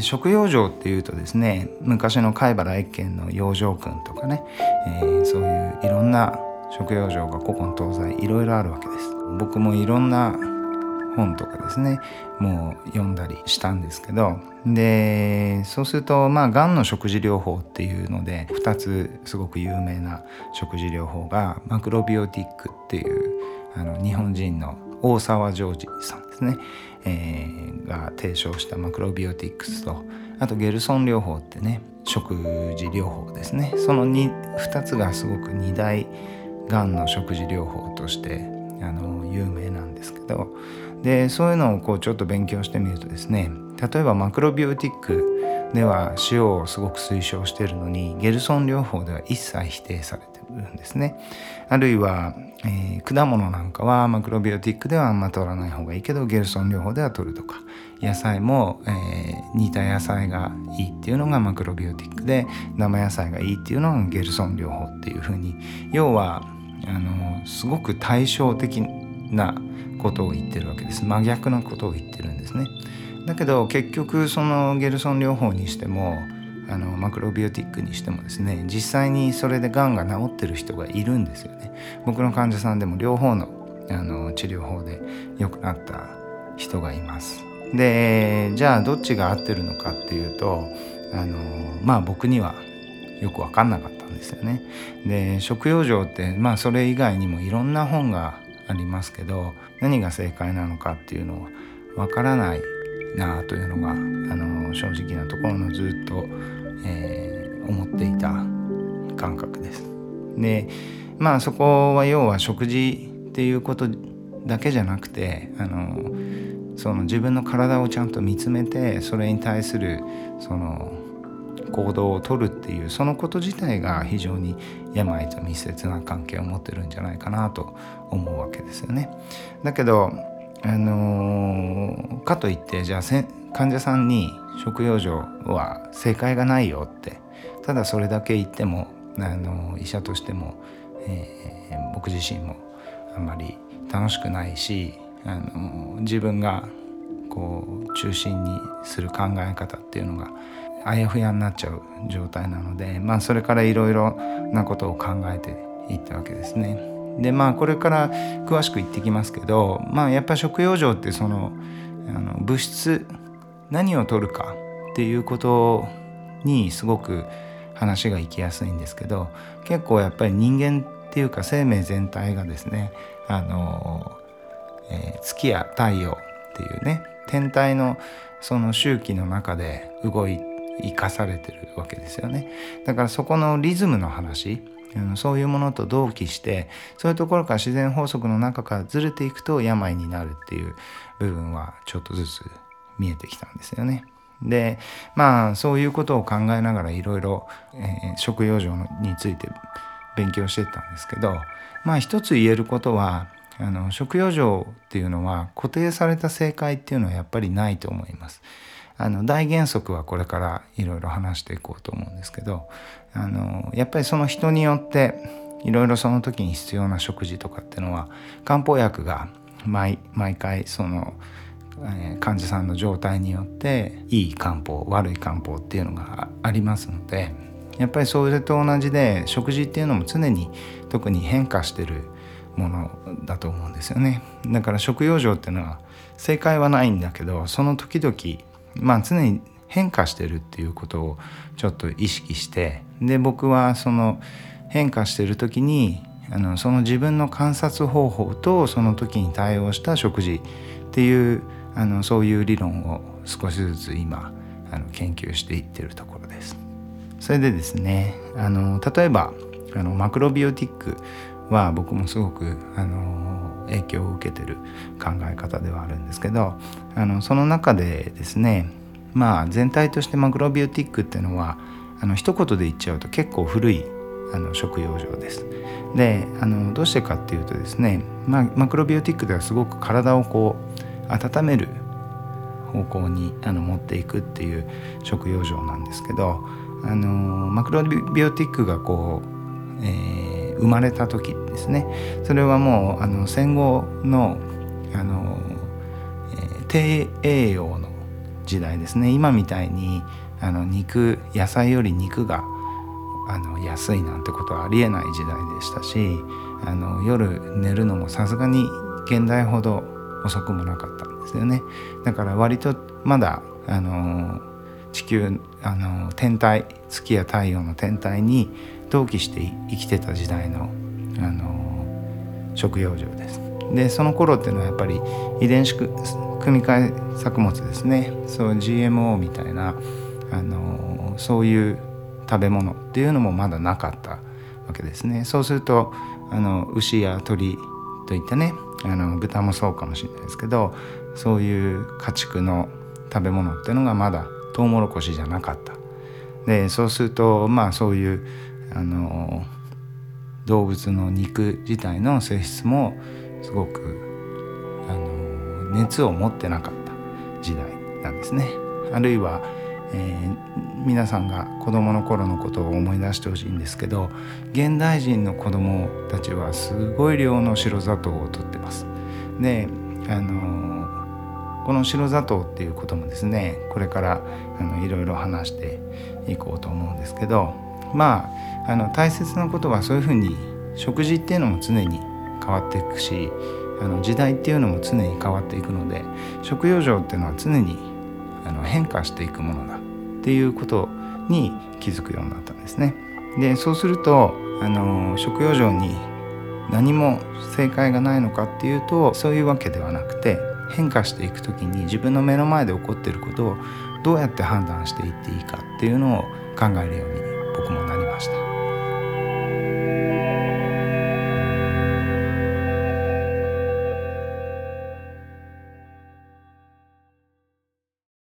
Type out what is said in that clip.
で食用状っていうとですね昔の貝原越見の養生訓とかね、えー、そういういろんな食用状が古今東西いろいろあるわけです。僕もいろんな本とかですねもう読んだりしたんですけどでそうするとまあがんの食事療法っていうので2つすごく有名な食事療法がマクロビオティックっていうあの日本人の大沢ジョージさんですね、えー、が提唱したマクロビオティクスとあとゲルソン療法ってね食事療法ですね。その 2, 2つがすごく2大がんの食事療法としてあの有名なんですけど。でそういうのをこうちょっと勉強してみるとですね例えばマクロビオティックでは塩をすごく推奨しているのにゲルソン療法では一切否定されんですね。あるいは、えー、果物なんかはマクロビオティックではあんま取らない方がいいけどゲルソン療法では取るとか野菜も、えー、煮た野菜がいいっていうのがマクロビオティックで生野菜がいいっていうのがゲルソン療法っていうふうに要はあのすごく対照的なことを言ってるわけです。真逆なことを言ってるんですね。だけど結局そのゲルソン療法にしてもあのマクロビオティックにしてもですね実際にそれでがんが治ってる人がいるんですよね。僕の患者さんでも両方のあの治療法で良くなった人がいます。でじゃあどっちが合ってるのかっていうとあのまあ僕にはよく分かんなかったんですよね。で食用状ってまあそれ以外にもいろんな本がありますけど何が正解なのかっていうのは分からないなというのがあの正直なところのずっと、えー、思っていた感覚です。でまあそこは要は食事っていうことだけじゃなくてあのその自分の体をちゃんと見つめてそれに対するその行動をとるっていうそのこと自体が非常に病と密接な関係を持ってるんじゃないかなと思うわけですよね。だけどあのかといってじゃあ患者さんに食用状は正解がないよってただそれだけ言ってもあの医者としても、えー、僕自身もあんまり楽しくないしあの自分がこう中心にする考え方っていうのがあやふやになっちゃう状態なのでまあそれからいろいろなことを考えていったわけですね。でまあこれから詳しく言ってきますけどまあやっぱ食用状ってそのあの物質何を取るかっていうことにすごく話がいきやすいんですけど結構やっぱり人間っていうか生命全体がですねあの、えー、月や太陽っていうね天体のその周期の中で動い生かされてるわけですよね。だからそこのリズムの話そういうものと同期してそういうところから自然法則の中からずれていくと病になるっていう部分はちょっとずつ見えてきたんですよね。でまあそういうことを考えながらいろいろ食用状について勉強してたんですけどまあ一つ言えることはあの食用状っていうのは固定された正解っていうのはやっぱりないと思います。あの大原則はこれからいろいろ話していこうと思うんですけどあのやっぱりその人によっていろいろその時に必要な食事とかっていうのは漢方薬が毎毎回その、え、患者さんの状態によっていい漢方悪い漢方っていうのがありますのでやっぱりそれと同じで食事っていうのも常に特に変化してるものだと思うんですよね。だから食用状っていうのは正解はないんだけどその時々まあ常に変化してるっていうことをちょっと意識してで僕はその変化してる時にあのその自分の観察方法とその時に対応した食事っていうあのそういう理論を少しずつ今あの研究していってるところです。それでですねあの例えばあのマクロビオティックは僕もすごくあの影響を受けてる考え方ではあるんですけどあのその中でですねまあ全体としてマクロビオティックっていうのはあの一言で言っちゃうと結構古いあの食用状です。であのどうしてかっていうとですね、まあ、マクロビオティックではすごく体をこう温める方向にあの持っていくっていう食用状なんですけどあのマクロビオティックがこう、えー、生まれた時ですね。それはもうあの戦後のあの、えー、低栄養の時代ですね。今みたいにあの肉野菜より肉があの安いなんてことはありえない時代でしたしあの夜寝るのもさすがに現代ほど遅くもなかったんですよね。だから割とまだあの地球あの天体月や太陽の天体に同期して生きてた時代のあの食用場です。でその頃っていうのはやっぱり遺伝子組み換え作物ですね。そう GMO みたいなあのそういう食べ物っていうのもまだなかったわけですね。そうするとあの牛や鳥といったねあの豚もそうかもしれないですけどそういう家畜の食べ物っていうのがまだトウモロコシじゃなかったでそうするとまあそういうあの動物の肉自体の性質もすごくあの熱を持ってなかった時代なんですね。あるいは、えー、皆さんが子どもの頃のことを思い出してほしいんですけど現代人の子どもたちはすごい量の白砂糖をとってます。であのこの白砂糖っていうこともですねこれからあのいろいろ話していこうと思うんですけどまああの大切なことはそういうふうに食事っていうのも常に変わっていくしあの時代っていうのも常に変わっていくので食用場っていうのは常にあの変化していくものだっていうことに気づくようになったんですね。でそうするとあの食用場に何も正解がないのかっていうとそういうわけではなくて変化していく時に自分の目の前で起こってることをどうやって判断していっていいかっていうのを考えるように僕もなります